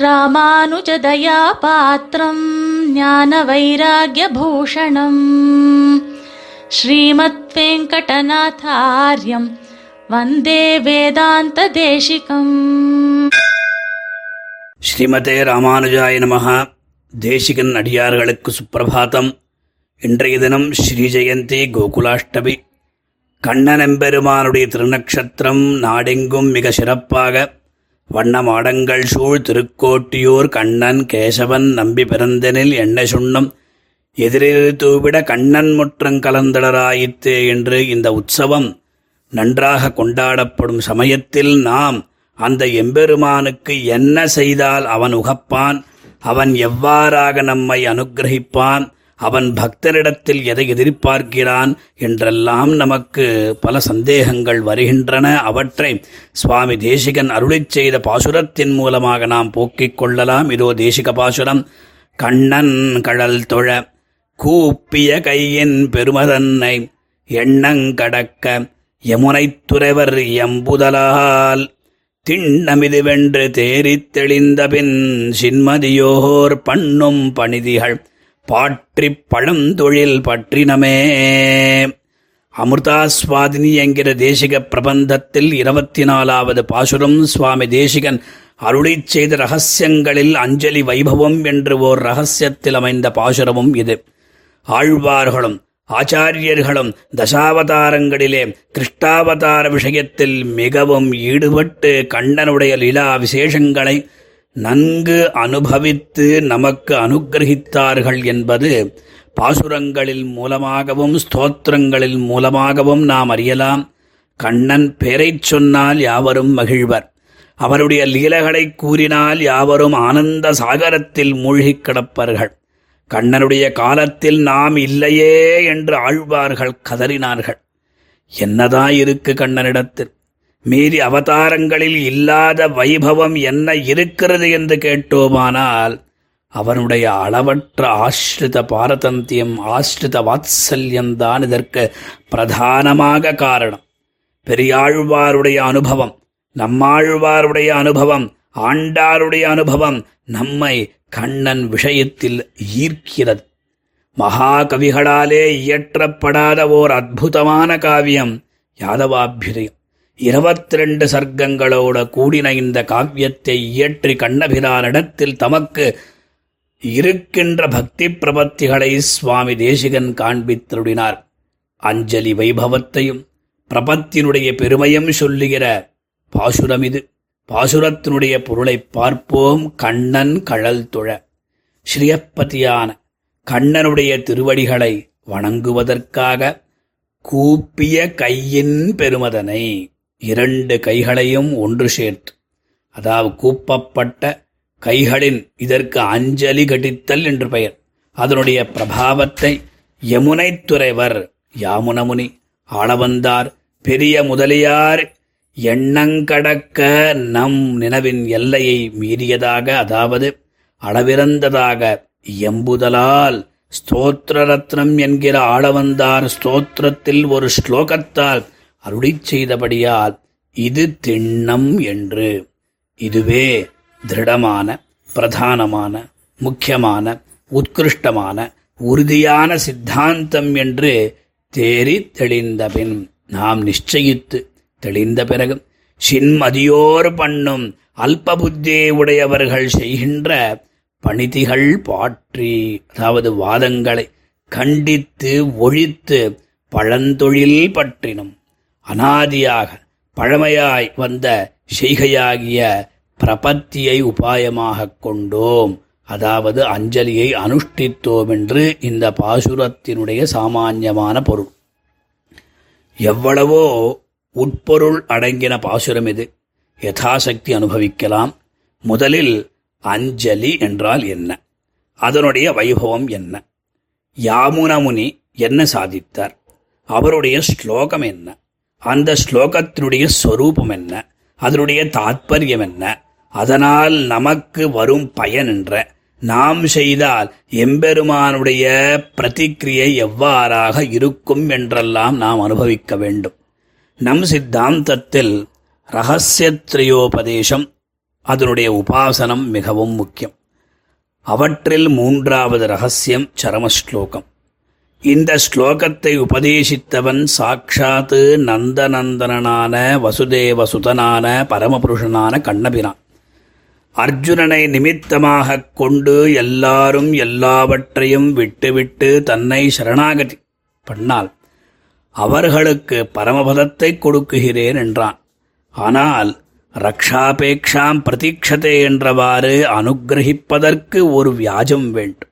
ராமானுஜதயாபாத்திரம் ஞான வைராகியபூஷணம் ஸ்ரீமத் வெங்கடநாதாரியம் வந்தே வேதாந்த தேசிகம் ஸ்ரீமதே ராமானுஜாய நமகா தேசிகன் அடியார்களுக்கு சுப்பிரபாதம் இன்றைய தினம் ஸ்ரீ ஜெயந்தி கோகுலாஷ்டமி. கண்ணனெம்பெருமானுடைய திருநக்ஷத்திரம் நாடெங்கும் மிக சிறப்பாக வண்ணமாடங்கள் சூழ் திருக்கோட்டியூர் கண்ணன் கேசவன் நம்பி பிறந்தனில் எண்ணெய் சுண்ணம் எதிரில் தூவிட கண்ணன் முற்றங் கலந்தடராயிற்று என்று இந்த உற்சவம் நன்றாக கொண்டாடப்படும் சமயத்தில் நாம் அந்த எம்பெருமானுக்கு என்ன செய்தால் அவன் உகப்பான்? அவன் எவ்வாறாக நம்மை அனுகிரகிப்பான்? அவன் பக்தரிடத்தில் எதை எதிர்பார்க்கிறான் என்றெல்லாம் நமக்கு பல சந்தேகங்கள் வருகின்றன. அவற்றை சுவாமி தேசிகன் அருளிச் செய்த பாசுரத்தின் மூலமாக நாம் போக்கிக் கொள்ளலாம். இதோ தேசிக பாசுரம். கண்ணன் கழல் தொழ கூப்பிய கையின் பெருமதன்னை எண்ணங்கடக்க யமுனைத் துறைவர் எம்புதலால். திண்ணமிதுவென்று தேறித் தெளிந்தபின் சின்மதியோர் பண்ணும் பணிதிகள். பாற்றி பழந்தொழில் பற்றினமே. அமிர்தாஸ்வாதினி என்கிற தேசிக பிரபந்தத்தில் இருபத்தி நாலாவது பாசுரம் சுவாமி தேசிகன் அருளை செய்த ரகசியங்களில் அஞ்சலி வைபவம் என்று ஓர் ரகசியத்தில் அமைந்த பாசுரமும் இது. ஆழ்வார்களும் ஆச்சாரியர்களும் தசாவதாரங்களிலே கிருஷ்டாவதார விஷயத்தில் மிகவும் ஈடுபட்டு கண்ணனுடைய லீலா விசேஷங்களை நன்கு அனுபவித்து நமக்கு அனுகிரகித்தார்கள் என்பது பாசுரங்களில் மூலமாகவும் ஸ்தோத்திரங்களில் மூலமாகவும் நாம் அறியலாம். கண்ணன் பெயரைச் சொன்னால் யாவரும் மகிழ்வர். அவருடைய லீலகளை கூறினால் யாவரும் ஆனந்த சாகரத்தில் மூழ்கிக் கிடப்பார்கள். கண்ணனுடைய காலத்தில் நாம் இல்லையே என்று ஆழ்வார்கள் கதறினார்கள். என்னதாயிருக்கு கண்ணனிடத்தில்? மீதி அவதாரங்களில் இல்லாத வைபவம் என்ன இருக்கிறது என்று கேட்டோமானால் அவனுடைய அளவற்ற ஆஸ்ரித பாரதந்தியம் ஆஸ்ரித வாத்சல்யம்தான் இதற்கு பிரதானமாக காரணம். பெரியாழ்வாருடைய அனுபவம் நம்மாழ்வாருடைய அனுபவம் ஆண்டாருடைய அனுபவம் நம்மை கண்ணன் விஷயத்தில் ஈர்க்கிறது. மகாகவிகளாலே இயற்றப்படாத ஓர் அற்புதமான காவியம் யாதவாபியுதயம் இருபத்தி ரெண்டு சர்க்கங்களோட கூடின இந்த காவியத்தை இயற்றி கண்ணபிரானிடத்தில் தமக்கு இருக்கின்ற பக்தி பிரபத்திகளை சுவாமி தேசிகன் காண்பித்தருடினார் அஞ்சலி வைபவத்தையும் பிரபத்தினுடைய பெருமையும் சொல்லுகிற பாசுரம் இது. பாசுரத்தினுடைய பொருளை பார்ப்போம் கண்ணன் கழல் துழ. ஸ்ரீயப்பதியான கண்ணனுடைய திருவடிகளை வணங்குவதற்காக கூப்பிய கையின் பெருமதனை. இரண்டு கைகளையும் ஒன்று சேர்த்து அதாவது கூப்பப்பட்ட கைகளின் இதற்கு அஞ்சலி கடித்தல் என்று பெயர். அதனுடைய பிரபாவத்தை யமுனைத் துறைவர் யாமுனமுனி ஆளவந்தார். பெரிய முதலியார் எண்ணங்கடக்க நம் நினைவின் எல்லையை மீறியதாக அதாவது அளவிறந்ததாக எம்புதலால் ஸ்தோத்திர ரத்னம் என்கிற ஆளவந்தார் ஸ்தோத்திரத்தில் ஒரு ஸ்லோகத்தால் அருளி செய்தபடியால் இது திண்ணம் என்று. இதுவே திருடமான பிரதானமான முக்கியமான உத்கிருஷ்டமான உறுதியான சித்தாந்தம் என்று தேறி தெளிந்தபின் நாம் நிச்சயித்து தெளிந்த பிறகு சின்மதியோர் பண்ணும் அல்ப புத்தியை உடையவர்கள் செய்கின்ற பணிதிகள் பாற்றி அதாவது வாதங்களை கண்டித்து ஒழித்து பழந்தொழில் பற்றினும் அனாதியாக பழமையாய் வந்த செய்கையாகிய பிரபத்தியை உபாயமாகக் கொண்டோம். அதாவது அஞ்சலியை அனுஷ்டித்தோம் என்று இந்த பாசுரத்தினுடைய சாமான்யமான பொருள். எவ்வளவோ உட்பொருள் அடங்கின பாசுரம் இது. யதாசக்தி அனுபவிக்கலாம். முதலில் அஞ்சலி என்றால் என்ன? அதனுடைய வைபவம் என்ன? யாமுனமுனி என்ன சாதித்தார்? அவருடைய ஸ்லோகம் என்ன? அந்த ஸ்லோகத்தினுடைய ஸ்வரூபம் என்ன? அதனுடைய தாத்பரியம் என்ன? அதனால் நமக்கு வரும் பயன் என்ற. நாம் செய்தால் எம்பெருமானுடைய பிரதிக்கிரியை எவ்வாறாக இருக்கும் என்றெல்லாம் நாம் அனுபவிக்க வேண்டும். நம் சித்தாந்தத்தில் ரகசியத்ரயோபதேசம் அதனுடைய உபாசனம் மிகவும் முக்கியம். அவற்றில் மூன்றாவது ரகசியம் சரமஸ்லோகம். இந்த ஸ்லோகத்தை உபதேசித்தவன் சாக்ஷாத்து நந்தநந்தனான வசுதேவசுதனான பரமபுருஷனான கண்ணபிரான். அர்ஜுனனை நிமித்தமாகக் கொண்டு எல்லாரும் எல்லாவற்றையும் விட்டுவிட்டு தன்னை சரணாகதி பண்ணால் அவர்களுக்கு பரமபதத்தை கொடுக்குகிறேன் என்றான். ஆனால் ரக்ஷாபேக்ஷாம் பிரதீட்சதே என்றவாறு அனுகிரகிப்பதற்கு ஒரு வியாஜம் வேண்டும்.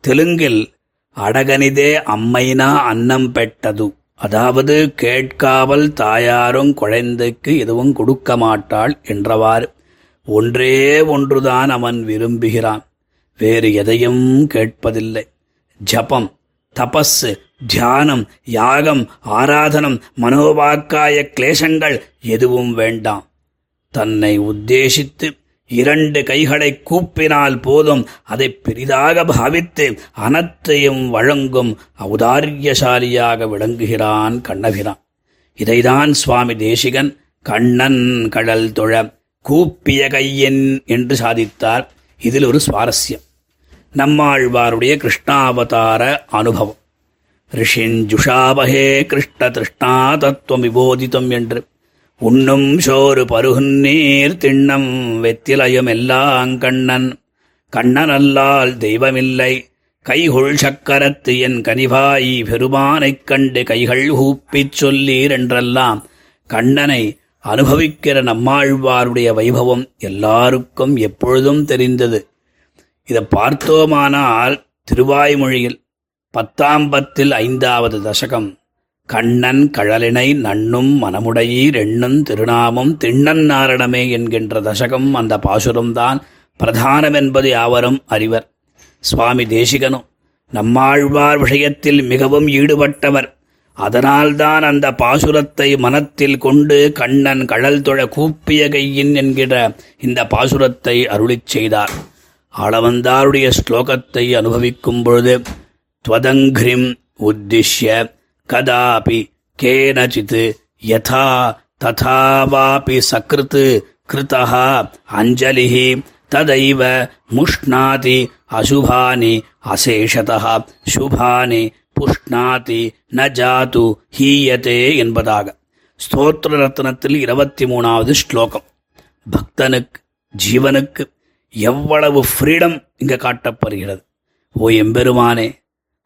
தெலுங்கில் அடகனிதே அம்மைனா அன்னம் பெட்டது. அதாவது கேட்காவல் தாயாரும் குழந்தைக்கு எதுவும் கொடுக்க மாட்டாள் என்றவாறு. ஒன்றே ஒன்றுதான் அவன் விரும்புகிறான். வேறு எதையும் கேட்பதில்லை. ஜபம் தபஸ் தியானம் யாகம் ஆராதனம் மனோவாக்காய கிளேசங்கள் எதுவும் வேண்டாம். தன்னை உத்தேசித்து இரண்டு கைகளை கூப்பினால் போதும். அதை பெரிதாக பாவித்து அனத்தையும் வழங்கும் ஔதாரியசாலியாக விளங்குகிறான் கண்ணபிரான். இதைதான் சுவாமி தேசிகன் கண்ணன் கடல் தொழ கூப்பிய கையன் என்று சாதித்தார். இதில் ஒரு சுவாரஸ்யம். நம்மாழ்வாருடைய கிருஷ்ணாவதார அனுபவம். ரிஷிஞ்சுஷாபகே கிருஷ்ண திருஷ்ணா தத்துவம் விபோதித்தம் என்று. உண்ணும் சோறு பருகுநீர் திண்ணம் வெத்திலையும் எல்லாம் கண்ணன். கண்ணனல்லால் தெய்வமில்லை. கைகொள் சக்கரத்து என் கனிவாய் பெருமானைக் கண்டு கைகள் ஊப்பிச் சொல்லீர் என்றெல்லாம் கண்ணனை அனுபவிக்கிற நம்மாழ்வாருடைய வைபவம் எல்லாருக்கும் எப்பொழுதும் தெரிந்தது. இதை பார்த்தோமானால் திருவாய்மொழியில் பத்தாம் பத்தில் ஐந்தாவது தசகம். கண்ணன் கழலினை நண்ணும் மனமுடையீர் எண்ணும் திருநாமம் திண்ணன் நாரணமே என்கின்ற தசகம் அந்த பாசுரம்தான் பிரதானம் என்பது யாவரும் அறிவர். சுவாமி தேசிகனும் நம்மாழ்வார் விஷயத்தில் மிகவும் ஈடுபட்டவர். அதனால்தான் அந்த பாசுரத்தை மனத்தில் கொண்டு கண்ணன் கழல் தொழ கூப்பிய கையின் என்கிற இந்த பாசுரத்தை அருளிச் செய்தார். ஆளவந்தாருடைய ஸ்லோகத்தை அனுபவிக்கும் பொழுது துவதங்கிரிம் உத்திஷ்ய கதாபி கேனச்சித் யதா ததாவாபி சக்ருத் கிருதா அஞ்சலிஹி ததைவ முஷ்ணாதி அசுபானி அசேஷதா சுபானி புஷ்ணாதி ந ஜாது ஹீயதே என்பதாக। ஸ்தோத்திர ரத்னத்தில் இருபத்தி மூணாவது ஸ்லோகம்। பக்தனுக்கு ஜீவனுக்கு எவ்வளவு ஃப்ரீடம் இங்கே காட்டப்படுகிறது. ஓ எம்பெருமானே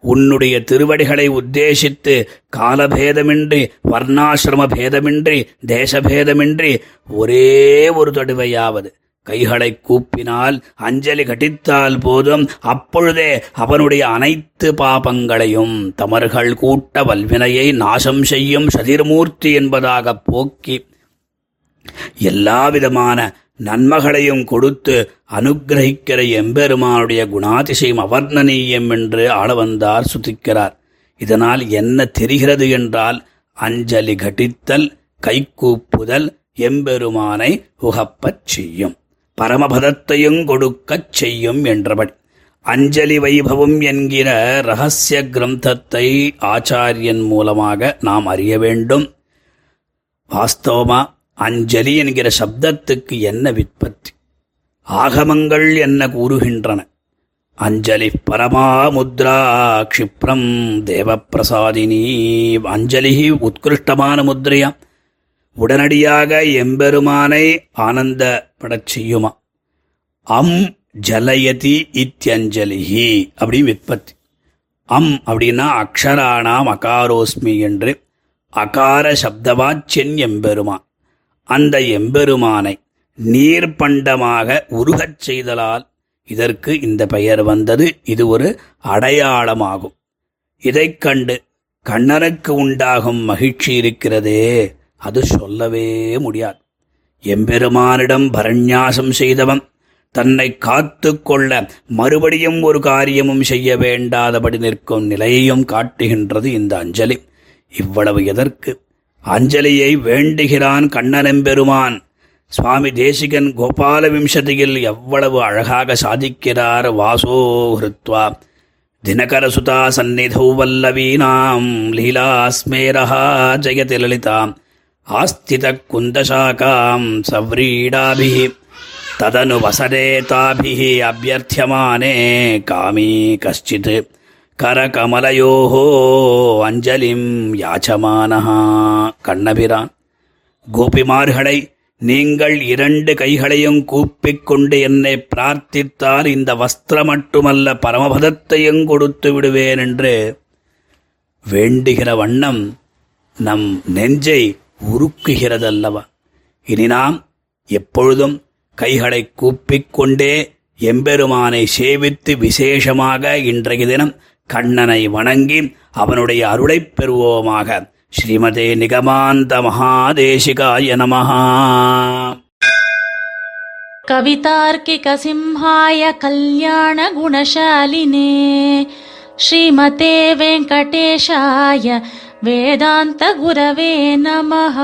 உன்னுடைய திருவடிகளை உத்தேசித்து காலபேதமின்றி வர்ணாசிரம பேதமின்றி தேசபேதமின்றி ஒரே ஒரு தடுவையாவது. கைகளை கூப்பினால் அஞ்சலி கட்டித்தால் போதும். அப்பொழுதே அவனுடைய அனைத்து பாபங்களையும் தமர்கள் கூட்ட வல்வினையை நாசம் செய்யும் சதிர்மூர்த்தி என்பதாக போக்கி எல்லாவிதமான நன்மகளையும் கொடுத்து அனுகிரகிக்கிற எம்பெருமானுடைய குணாதிசயம் அவர்ணனீயம் என்று ஆளவந்தார் சுத்திக்கிறார். இதனால் என்ன தெரிகிறது என்றால் அஞ்சலி கட்டித்தல் கைக்கூப்புதல் எம்பெருமானை உகப்பச் செய்யும். பரமபதத்தையும் கொடுக்கச் செய்யும் என்றபடி அஞ்சலி வைபவம் என்கிற ரகசிய கிரந்தத்தை ஆச்சாரியன் மூலமாக நாம் அறிய வேண்டும். வாஸ்தவமா அஞ்சலி என்கிற சப்தத்துக்கு என்ன விற்பத்தி? ஆகமங்கள் என்ன கூறுகின்றன? அஞ்சலி பரமாமுத்ரா க்ஷிப்ரம் தேவப்பிரசாதினி. அஞ்சலி உத்கிருஷ்டமான முத்ரையா. உடனடியாக எம்பெருமானை ஆனந்தப்படச் செய்யுமா? அம் ஜலயதி இத்தியஞ்சலிஹி அப்படி விற்பத்தி. அம் அப்படின்னா அக்ஷராணாம் அகாரோஸ்மி என்று. அகார சப்தவாச்சென் எம்பெருமான். அந்த எம்பெருமானை நீர்பண்டமாக உருகச் செய்தலால் இதற்கு இந்த பெயர் வந்தது. இது ஒரு அடையாளமாகும். இதைக் கண்டு கண்ணனுக்கு உண்டாகும் மகிழ்ச்சி இருக்கிறதே. அது சொல்லவே முடியாது. எம்பெருமானிடம் பரண்யாசம் செய்தவன் தன்னை காத்து கொள்ள மறுபடியும் ஒரு காரியமும் செய்ய வேண்டாதபடி நிற்கும் நிலையையும் காட்டுகின்றது இந்த அஞ்சலி. இவ்வளவு எதற்கு? அஞ்சலியை வேண்டுகிறான் கண்ணனம்பெருமான். சுவாமி தேசிகன் கோபால விம்சதியில் எவ்வளவு அழகாக சாதிக்கிறார் வாசோ ஹிருத்வா. தினகரசுதா சந்நிதௌ வல்லவீனாம். லீலாஸ்மேரஹா ஜெயதி லலிதாம். ஆஸ்தித குந்தசாக்காம் சவ்ரீடாபிஹி ததனு வசரேதாபிஹி அபியர்த்தியமானே காமி கஷ்டித். கரகமலையோ அஞ்சலிம் யாச்சமானஹா. கண்ணபிரான் கோபிமார்களை நீங்கள் இரண்டு கைகளையும் கூப்பிக் கொண்டு என்னை பிரார்த்தித்தால் இந்த வஸ்திரம் மட்டுமல்ல பரமபதத்தையும் கொடுத்து விடுவேன் என்று வேண்டுகிற வண்ணம் நம் நெஞ்சை உருக்குகிறதல்லவா. இனி நாம் எப்பொழுதும் கைகளை கூப்பிக் கொண்டே எம்பெருமானை சேவித்து விசேஷமாக இன்றைய தினம் கண்ணனை வணங்கி அவனுடைய அருளைப் பெறுவோமாக ஸ்ரீமதே நிகமாந்த மகாதேசிகாய நமஹா कवितार्किकसिंहाय कल्याणगुणशालिने श्रीमते वेङ्कटेशाय वेदान्तगुरवे नमः